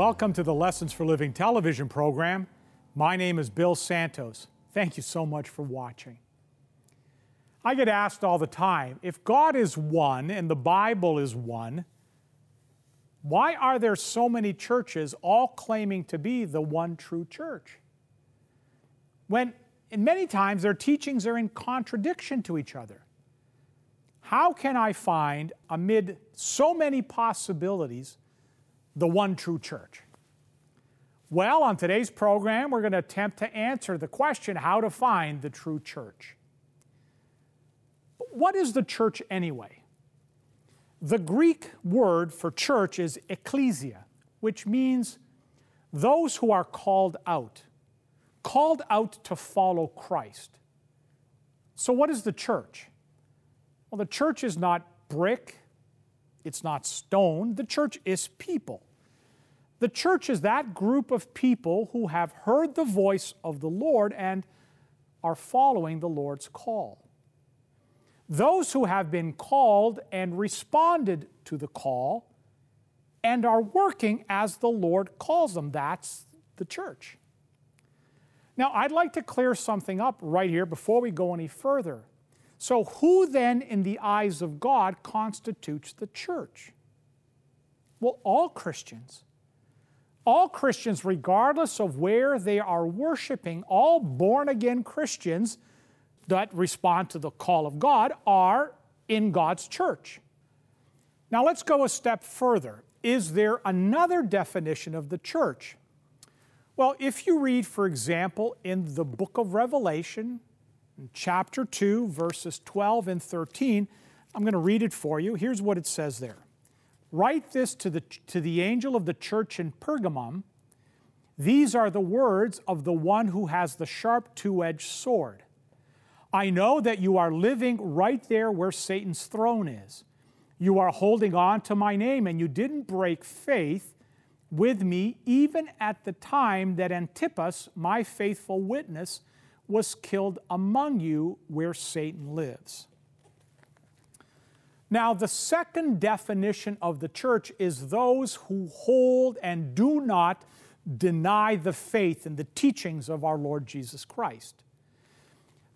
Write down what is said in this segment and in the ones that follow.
Welcome to the Lessons for Living television program. My name is Bill Santos. Thank you so much for watching. I get asked all the time if God is one and the Bible is one, why are there so many churches all claiming to be the one true church? When in many times their teachings are in contradiction to each other. How can I find, amid so many possibilities, the one true church? Well, on today's program, we're going to attempt to answer the question how to find the true church. But what is the church anyway? The Greek word for church is ecclesia, which means those who are called out, called out to follow Christ. So, what is the church? Well, the church is not brick, it's not stone, the church is people. The church is that group of people who have heard the voice of the Lord and are following the Lord's call. Those who have been called and responded to the call and are working as the Lord calls them. That's the church. Now, I'd like to clear something up right here before we go any further. So, who then, in the eyes of God, constitutes the church? Well, all Christians all Christians, regardless of where they are worshiping, all born again Christians that respond to the call of God are in God's church. Now let's go a step further. Is there another definition of the church? Well, if you read, for example, in the book of Revelation, chapter 2, verses 12 and 13, I'm going to read it for you. Here's what it says there. Write this to the, to the angel of the church in Pergamum. These are the words of the one who has the sharp two edged sword. I know that you are living right there where Satan's throne is. You are holding on to my name, and you didn't break faith with me even at the time that Antipas, my faithful witness, was killed among you where Satan lives. Now, the second definition of the church is those who hold and do not deny the faith and the teachings of our Lord Jesus Christ.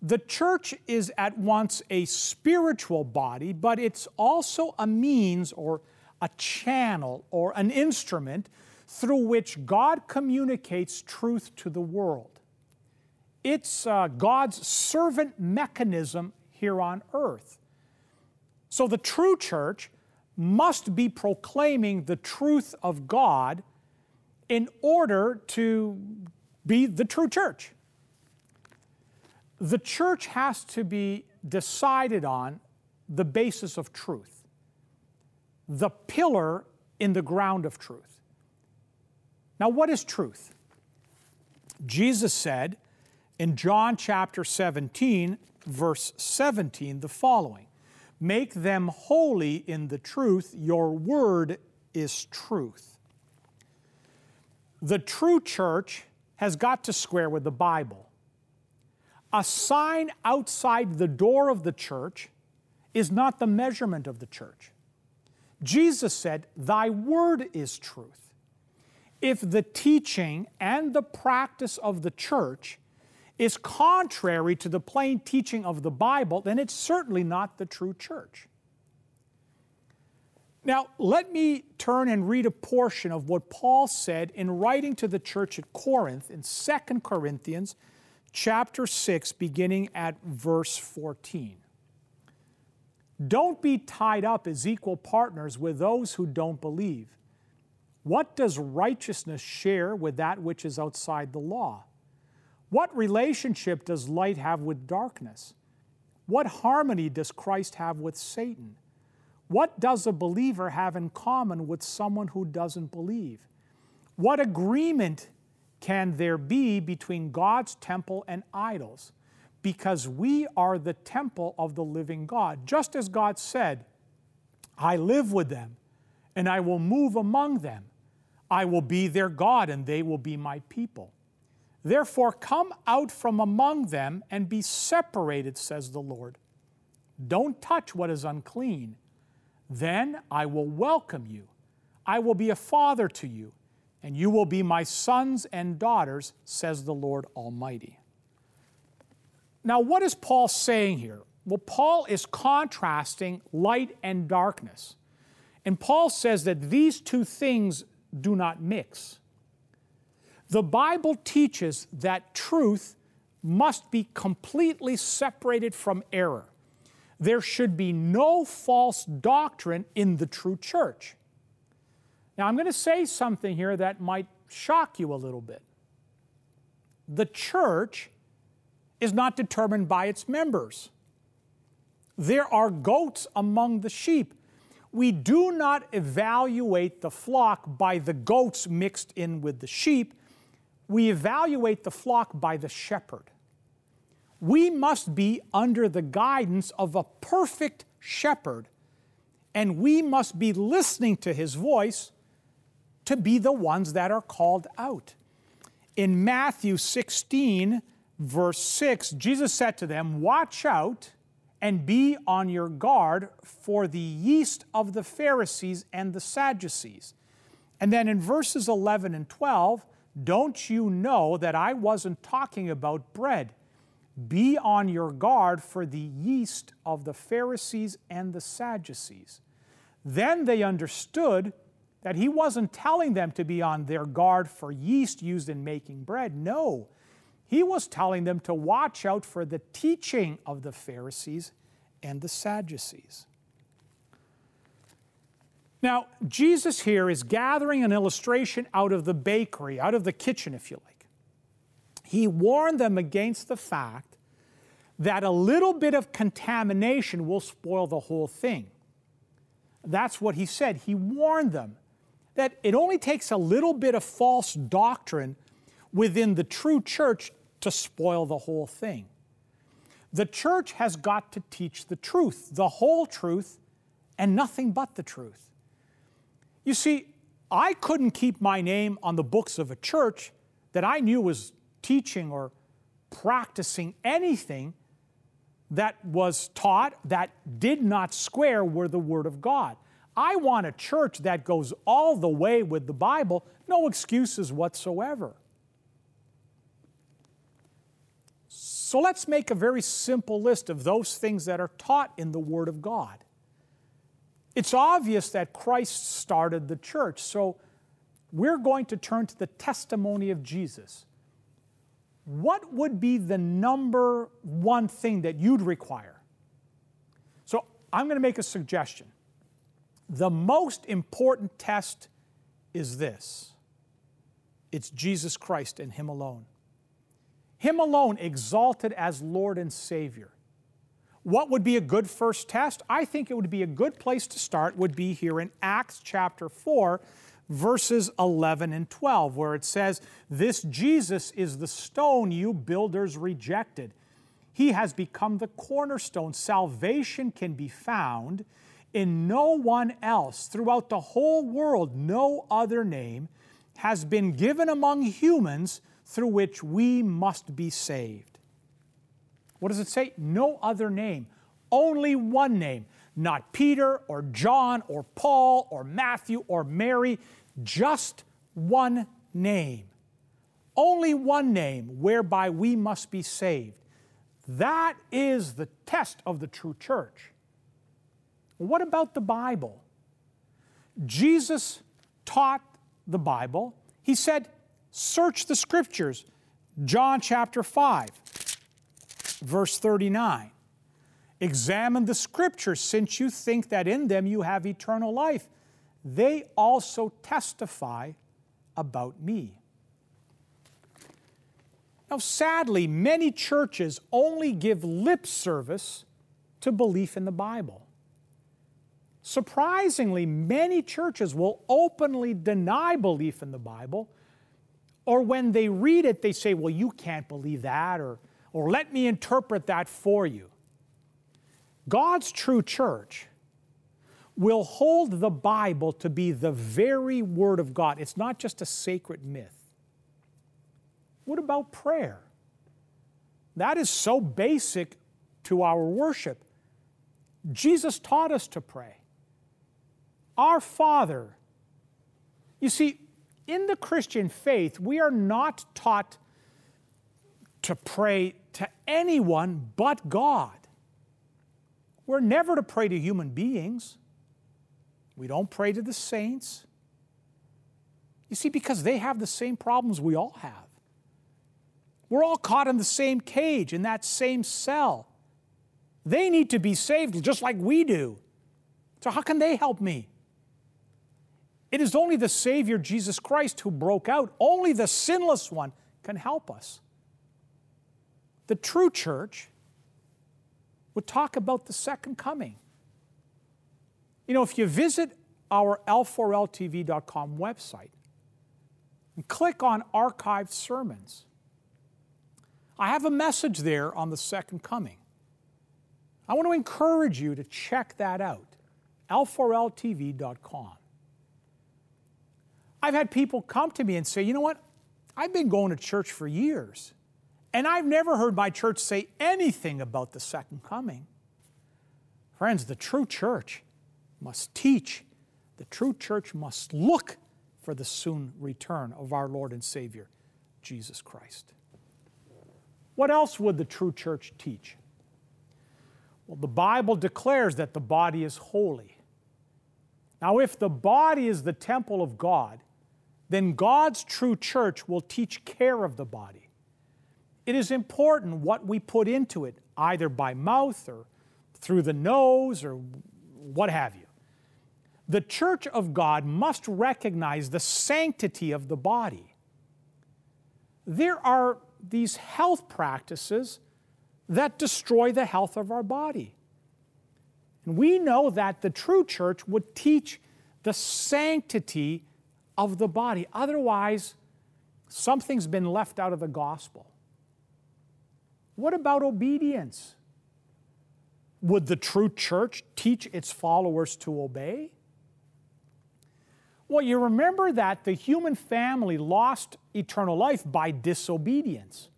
The church is at once a spiritual body, but it's also a means or a channel or an instrument through which God communicates truth to the world. It's uh, God's servant mechanism here on earth. So the true church must be proclaiming the truth of God in order to be the true church. The church has to be decided on the basis of truth, the pillar in the ground of truth. Now, what is truth? Jesus said in John chapter 17, verse 17, the following Make them holy in the truth. Your word is truth. The true church has got to square with the Bible. A sign outside the door of the church is not the measurement of the church. Jesus said, Thy word is truth. If the teaching and the practice of the church is contrary to the plain teaching of the Bible, then it's certainly not the true church. Now, let me turn and read a portion of what Paul said in writing to the church at Corinth in 2 Corinthians chapter 6 beginning at verse 14. Don't be tied up as equal partners with those who don't believe. What does righteousness share with that which is outside the law? What relationship does light have with darkness? What harmony does Christ have with Satan? What does a believer have in common with someone who doesn't believe? What agreement can there be between God's temple and idols? Because we are the temple of the living God. Just as God said, I live with them and I will move among them. I will be their God and they will be my people. Therefore, come out from among them and be separated, says the Lord. Don't touch what is unclean. Then I will welcome you. I will be a father to you, and you will be my sons and daughters, says the Lord Almighty. Now, what is Paul saying here? Well, Paul is contrasting light and darkness. And Paul says that these two things do not mix. The Bible teaches that truth must be completely separated from error. There should be no false doctrine in the true church. Now, I'm going to say something here that might shock you a little bit. The church is not determined by its members. There are goats among the sheep. We do not evaluate the flock by the goats mixed in with the sheep. We evaluate the flock by the shepherd. We must be under the guidance of a perfect shepherd, and we must be listening to his voice to be the ones that are called out. In Matthew 16, verse 6, Jesus said to them, Watch out and be on your guard for the yeast of the Pharisees and the Sadducees. And then in verses 11 and 12, don't you know that I wasn't talking about bread? Be on your guard for the yeast of the Pharisees and the Sadducees. Then they understood that he wasn't telling them to be on their guard for yeast used in making bread. No, he was telling them to watch out for the teaching of the Pharisees and the Sadducees. Now, Jesus here is gathering an illustration out of the bakery, out of the kitchen, if you like. He warned them against the fact that a little bit of contamination will spoil the whole thing. That's what he said. He warned them that it only takes a little bit of false doctrine within the true church to spoil the whole thing. The church has got to teach the truth, the whole truth, and nothing but the truth. You see, I couldn't keep my name on the books of a church that I knew was teaching or practicing anything that was taught that did not square with the Word of God. I want a church that goes all the way with the Bible, no excuses whatsoever. So let's make a very simple list of those things that are taught in the Word of God. It's obvious that Christ started the church, so we're going to turn to the testimony of Jesus. What would be the number one thing that you'd require? So I'm going to make a suggestion. The most important test is this it's Jesus Christ and Him alone. Him alone exalted as Lord and Savior. What would be a good first test? I think it would be a good place to start, would be here in Acts chapter 4, verses 11 and 12, where it says, This Jesus is the stone you builders rejected. He has become the cornerstone. Salvation can be found in no one else throughout the whole world, no other name has been given among humans through which we must be saved. What does it say? No other name, only one name. Not Peter or John or Paul or Matthew or Mary, just one name. Only one name whereby we must be saved. That is the test of the true church. What about the Bible? Jesus taught the Bible. He said, Search the scriptures. John chapter 5, verse 39. Examine the scriptures, since you think that in them you have eternal life. They also testify about me. Now, sadly, many churches only give lip service to belief in the Bible. Surprisingly, many churches will openly deny belief in the Bible, or when they read it, they say, Well, you can't believe that, or, or let me interpret that for you. God's true church will hold the Bible to be the very Word of God. It's not just a sacred myth. What about prayer? That is so basic to our worship. Jesus taught us to pray. Our Father. You see, in the Christian faith, we are not taught to pray to anyone but God. We're never to pray to human beings. We don't pray to the saints. You see, because they have the same problems we all have. We're all caught in the same cage, in that same cell. They need to be saved just like we do. So, how can they help me? It is only the Savior, Jesus Christ, who broke out. Only the sinless one can help us. The true church would talk about the second coming. You know, if you visit our l4ltv.com website and click on archived sermons, I have a message there on the second coming. I want to encourage you to check that out, l4ltv.com. I've had people come to me and say, you know what? I've been going to church for years, and I've never heard my church say anything about the second coming. Friends, the true church must teach, the true church must look for the soon return of our Lord and Savior, Jesus Christ. What else would the true church teach? Well, the Bible declares that the body is holy. Now, if the body is the temple of God, then God's true church will teach care of the body. It is important what we put into it, either by mouth or through the nose or what have you. The church of God must recognize the sanctity of the body. There are these health practices that destroy the health of our body. And we know that the true church would teach the sanctity of the body. Otherwise, something's been left out of the gospel. What about obedience? Would the true church teach its followers to obey? Well, you remember that the human family lost eternal life by disobedience.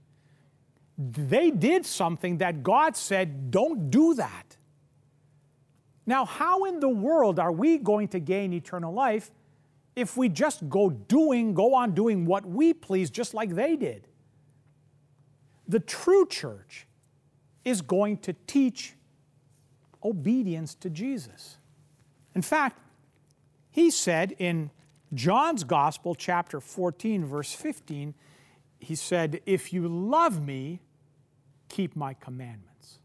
They did something that God said, don't do that. Now, how in the world are we going to gain eternal life if we just go doing, go on doing what we please, just like they did. The true church is going to teach obedience to Jesus. In fact, he said in John's Gospel, chapter 14, verse 15, he said, If you love me, keep my commandments.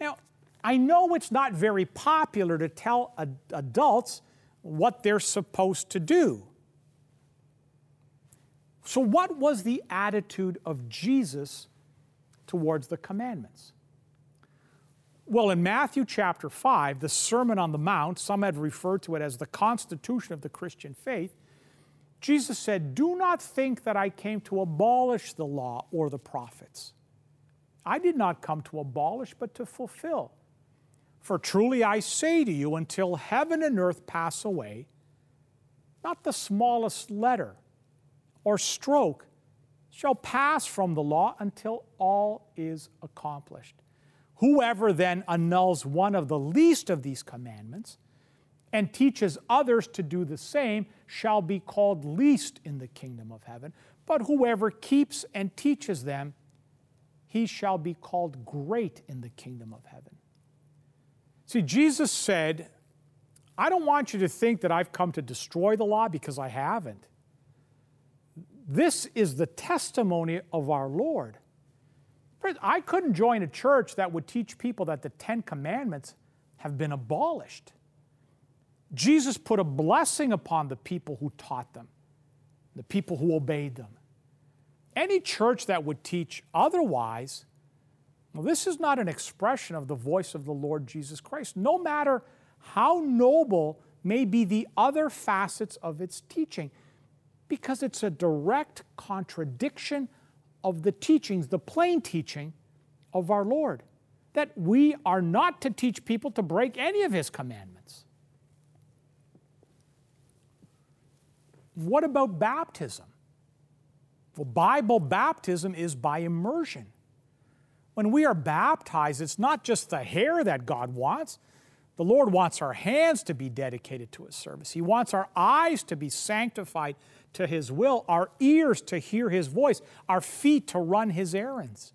Now, I know it's not very popular to tell ad- adults what they're supposed to do. So, what was the attitude of Jesus towards the commandments? Well, in Matthew chapter 5, the Sermon on the Mount, some have referred to it as the constitution of the Christian faith, Jesus said, Do not think that I came to abolish the law or the prophets. I did not come to abolish, but to fulfill. For truly I say to you, until heaven and earth pass away, not the smallest letter or stroke shall pass from the law until all is accomplished. Whoever then annuls one of the least of these commandments and teaches others to do the same shall be called least in the kingdom of heaven. But whoever keeps and teaches them, he shall be called great in the kingdom of heaven. See, Jesus said, I don't want you to think that I've come to destroy the law because I haven't. This is the testimony of our Lord. I couldn't join a church that would teach people that the Ten Commandments have been abolished. Jesus put a blessing upon the people who taught them, the people who obeyed them. Any church that would teach otherwise well, this is not an expression of the voice of the Lord Jesus Christ, no matter how noble may be the other facets of its teaching, because it's a direct contradiction of the teachings, the plain teaching of our Lord, that we are not to teach people to break any of His commandments. What about baptism? Well, Bible baptism is by immersion. When we are baptized, it's not just the hair that God wants, The Lord wants our hands to be dedicated to His service. He wants our eyes to be sanctified to His will, our ears to hear His voice, our feet to run His errands.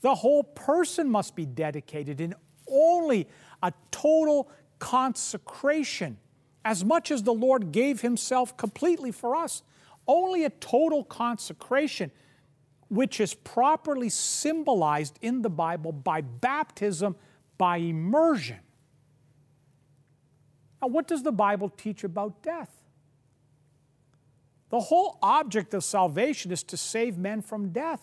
The whole person must be dedicated in only a total consecration. As much as the Lord gave Himself completely for us, only a total consecration, which is properly symbolized in the Bible by baptism, by immersion. Now, what does the Bible teach about death? The whole object of salvation is to save men from death.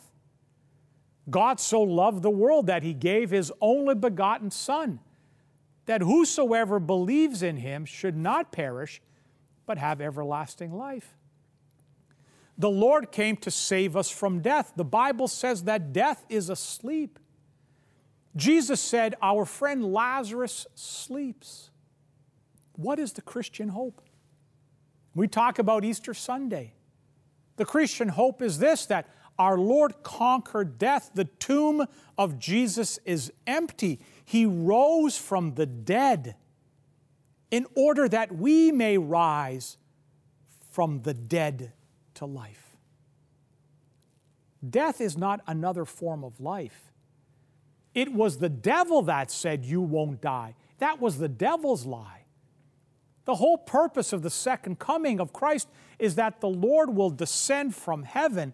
God so loved the world that he gave his only begotten Son, that whosoever believes in him should not perish, but have everlasting life. The Lord came to save us from death. The Bible says that death is asleep. Jesus said, Our friend Lazarus sleeps. What is the Christian hope? We talk about Easter Sunday. The Christian hope is this that our Lord conquered death. The tomb of Jesus is empty. He rose from the dead in order that we may rise from the dead to life. Death is not another form of life. It was the devil that said, You won't die. That was the devil's lie. The whole purpose of the second coming of Christ is that the Lord will descend from heaven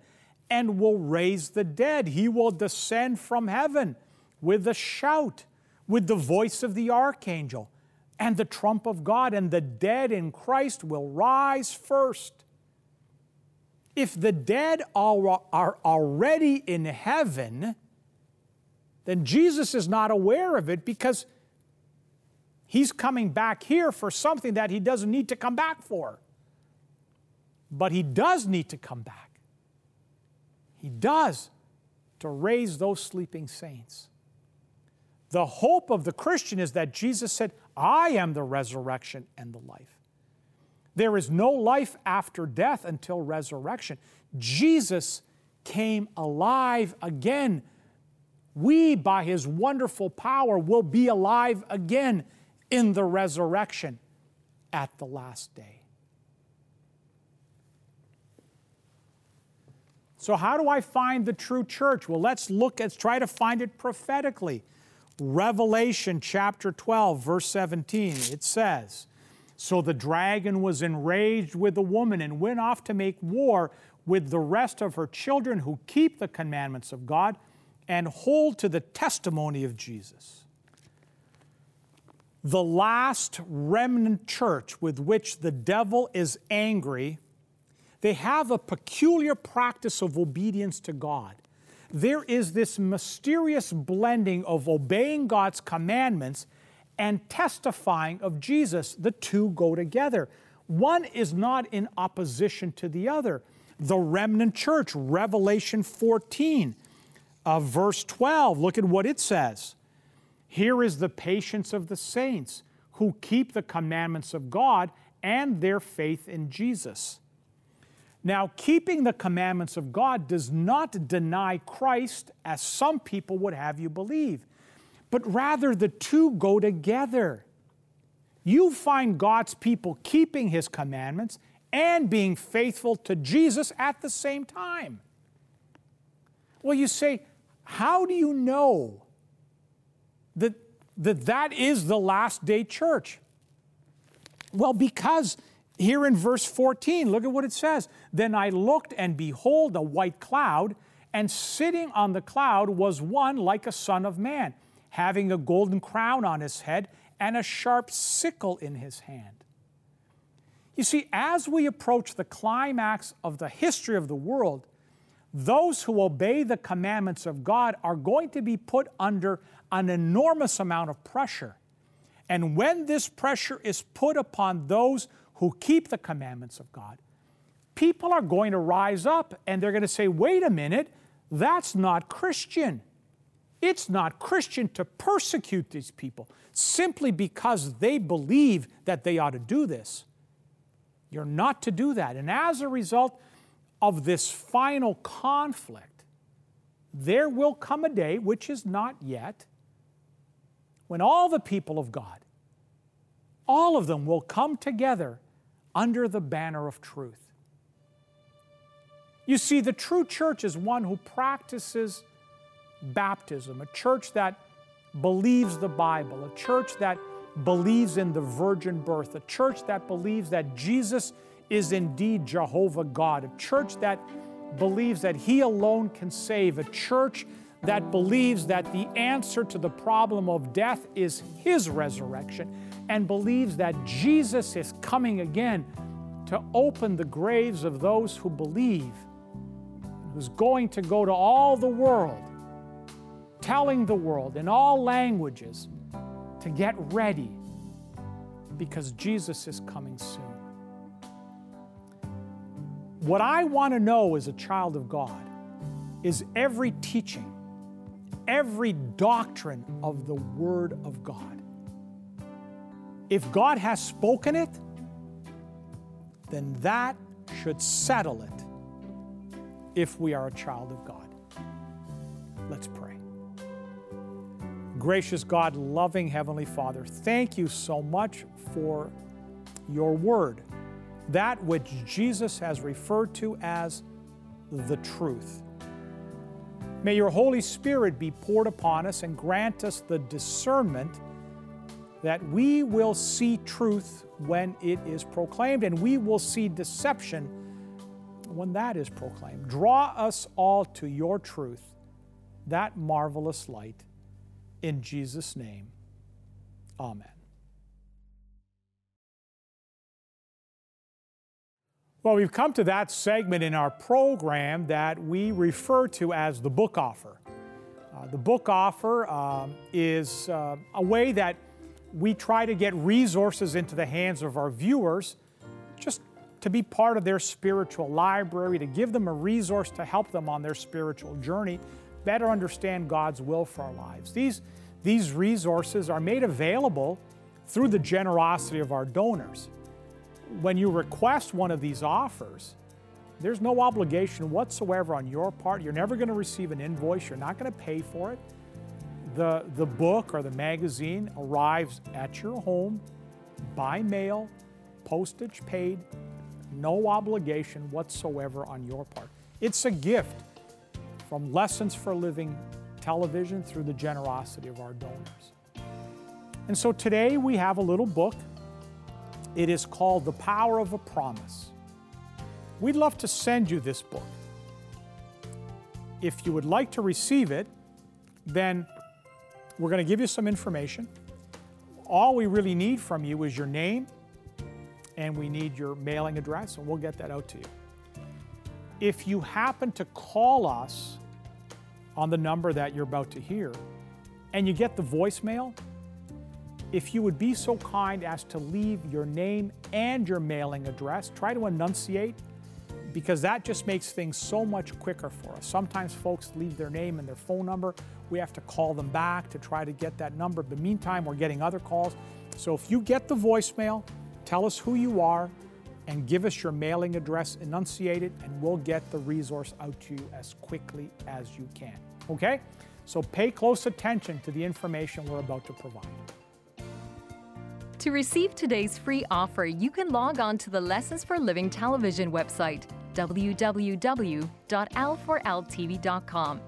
and will raise the dead. He will descend from heaven with a shout, with the voice of the archangel and the trump of God, and the dead in Christ will rise first. If the dead are already in heaven, then Jesus is not aware of it because He's coming back here for something that he doesn't need to come back for. But he does need to come back. He does to raise those sleeping saints. The hope of the Christian is that Jesus said, I am the resurrection and the life. There is no life after death until resurrection. Jesus came alive again. We, by his wonderful power, will be alive again in the resurrection at the last day. So, how do I find the true church? Well, let's look, let's try to find it prophetically. Revelation chapter 12, verse 17, it says, So the dragon was enraged with the woman and went off to make war with the rest of her children who keep the commandments of God and hold to the testimony of Jesus the last remnant church with which the devil is angry, they have a peculiar practice of obedience to God. There is this mysterious blending of obeying God's commandments and testifying of Jesus. The two go together. One is not in opposition to the other. The remnant church, Revelation 14, uh, verse 12, look at what it says. Here is the patience of the saints who keep the commandments of God and their faith in Jesus. Now, keeping the commandments of God does not deny Christ as some people would have you believe, but rather the two go together. You find God's people keeping His commandments and being faithful to Jesus at the same time. Well, you say, how do you know that that, that is the last day church? Well, because here in verse 14, look at what it says. Then I looked, and behold, a white cloud, and sitting on the cloud was one like a son of man, having a golden crown on his head and a sharp sickle in his hand. You see, as we approach the climax of the history of the world, those who obey the commandments of God are going to be put under an enormous amount of pressure. And when this pressure is put upon those who keep the commandments of God, people are going to rise up and they're going to say, wait a minute, that's not Christian. It's not Christian to persecute these people simply because they believe that they ought to do this. You're not to do that. And as a result of this final conflict, there will come a day, which is not yet, when all the people of God all of them will come together under the banner of truth. You see, the true church is one who practices baptism, a church that believes the Bible, a church that believes in the virgin birth, a church that believes that Jesus is indeed Jehovah God, a church that believes that He alone can save, a church that believes that the answer to the problem of death is His resurrection, and believes that Jesus is coming again to open the graves of those who believe, who's going to go to all the world, telling the world in all languages to get ready because Jesus is coming soon. What I want to know as a child of God is every teaching, every doctrine of the Word of God. If God has spoken it, then that should settle it if we are a child of God. Let's pray. Gracious God, loving Heavenly Father, thank you so much for your word, that which Jesus has referred to as the truth. May your Holy Spirit be poured upon us and grant us the discernment that we will see truth when it is proclaimed and we will see deception when that is proclaimed. Draw us all to your truth, that marvelous light. In Jesus' name, amen. Well, we've come to that segment in our program that we refer to as the book offer. Uh, the book offer um, is uh, a way that we try to get resources into the hands of our viewers just to be part of their spiritual library, to give them a resource to help them on their spiritual journey, better understand God's will for our lives. These, these resources are made available through the generosity of our donors. When you request one of these offers, there's no obligation whatsoever on your part. You're never going to receive an invoice, you're not going to pay for it the, the book or the magazine arrives at your home by mail, postage paid, no obligation whatsoever on your part. It's a gift from Lessons for Living television through the generosity of our donors. And so today we have a little book. It is called The Power of a Promise. We'd love to send you this book. If you would like to receive it, then we're going to give you some information. All we really need from you is your name and we need your mailing address, and we'll get that out to you. If you happen to call us on the number that you're about to hear and you get the voicemail, if you would be so kind as to leave your name and your mailing address, try to enunciate because that just makes things so much quicker for us. Sometimes folks leave their name and their phone number. We have to call them back to try to get that number. But meantime, we're getting other calls. So if you get the voicemail, tell us who you are and give us your mailing address, enunciate it, and we'll get the resource out to you as quickly as you can. Okay? So pay close attention to the information we're about to provide. To receive today's free offer, you can log on to the Lessons for Living television website www.l4ltv.com.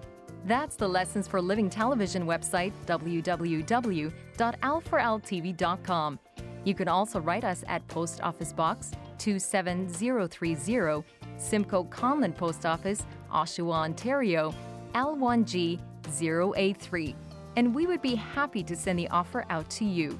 That's the Lessons for Living television website, www.l4ltv.com. You can also write us at Post Office Box 27030, Simcoe Conlin Post Office, Oshawa, Ontario, L1G 0A3, and we would be happy to send the offer out to you.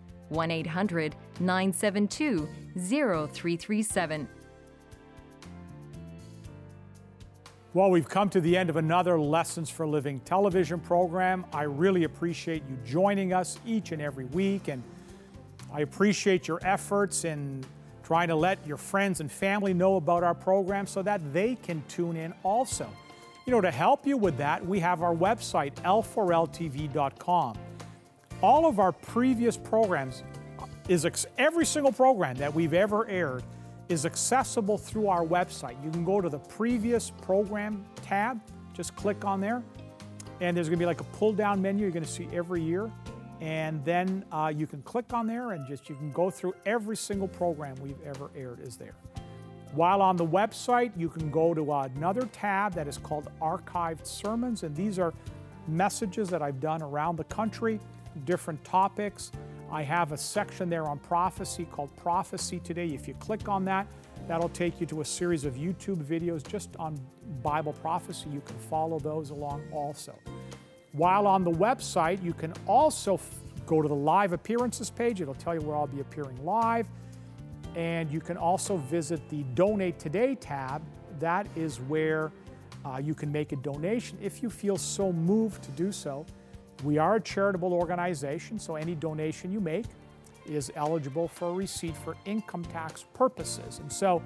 1 800 972 0337. Well, we've come to the end of another Lessons for Living television program. I really appreciate you joining us each and every week. And I appreciate your efforts in trying to let your friends and family know about our program so that they can tune in also. You know, to help you with that, we have our website, l4ltv.com. All of our previous programs is every single program that we've ever aired is accessible through our website. You can go to the previous program tab, just click on there, and there's going to be like a pull down menu you're going to see every year. And then uh, you can click on there and just you can go through every single program we've ever aired is there. While on the website, you can go to another tab that is called Archived Sermons, and these are messages that I've done around the country, different topics. I have a section there on prophecy called Prophecy Today. If you click on that, that'll take you to a series of YouTube videos just on Bible prophecy. You can follow those along also. While on the website, you can also f- go to the live appearances page. It'll tell you where I'll be appearing live. And you can also visit the Donate Today tab. That is where uh, you can make a donation if you feel so moved to do so. We are a charitable organization, so any donation you make is eligible for a receipt for income tax purposes. And so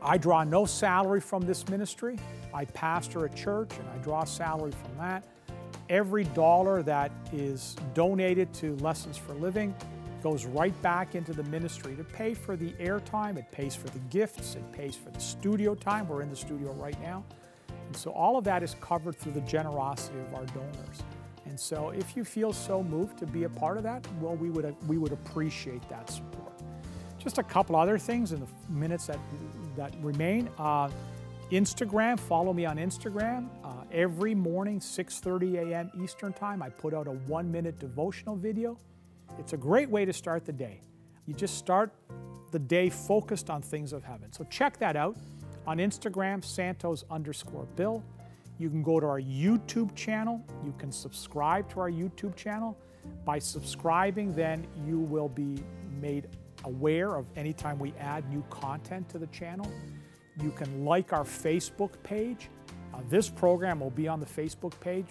I draw no salary from this ministry. I pastor a church and I draw salary from that. Every dollar that is donated to Lessons for Living goes right back into the ministry to pay for the airtime, it pays for the gifts, it pays for the studio time. We're in the studio right now. And so all of that is covered through the generosity of our donors. And so if you feel so moved to be a part of that, well, we would, we would appreciate that support. Just a couple other things in the minutes that, that remain. Uh, Instagram, follow me on Instagram. Uh, every morning, 6.30 a.m. Eastern Time, I put out a one-minute devotional video. It's a great way to start the day. You just start the day focused on things of heaven. So check that out on Instagram, Santos underscore Bill. You can go to our YouTube channel. You can subscribe to our YouTube channel. By subscribing, then you will be made aware of anytime we add new content to the channel. You can like our Facebook page. Uh, this program will be on the Facebook page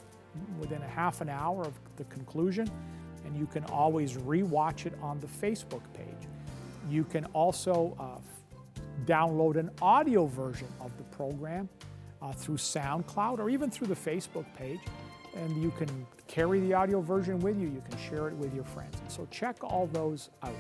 within a half an hour of the conclusion and you can always rewatch it on the Facebook page. You can also uh, download an audio version of the program uh, through SoundCloud or even through the Facebook page, and you can carry the audio version with you. You can share it with your friends. So check all those out.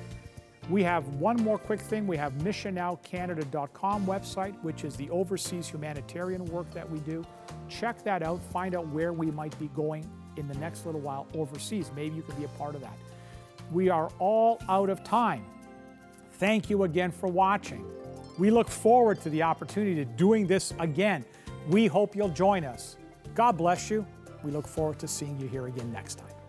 We have one more quick thing. We have missionnowcanada.com website, which is the overseas humanitarian work that we do. Check that out. Find out where we might be going in the next little while overseas. Maybe you could be a part of that. We are all out of time. Thank you again for watching. We look forward to the opportunity to doing this again. We hope you'll join us. God bless you. We look forward to seeing you here again next time.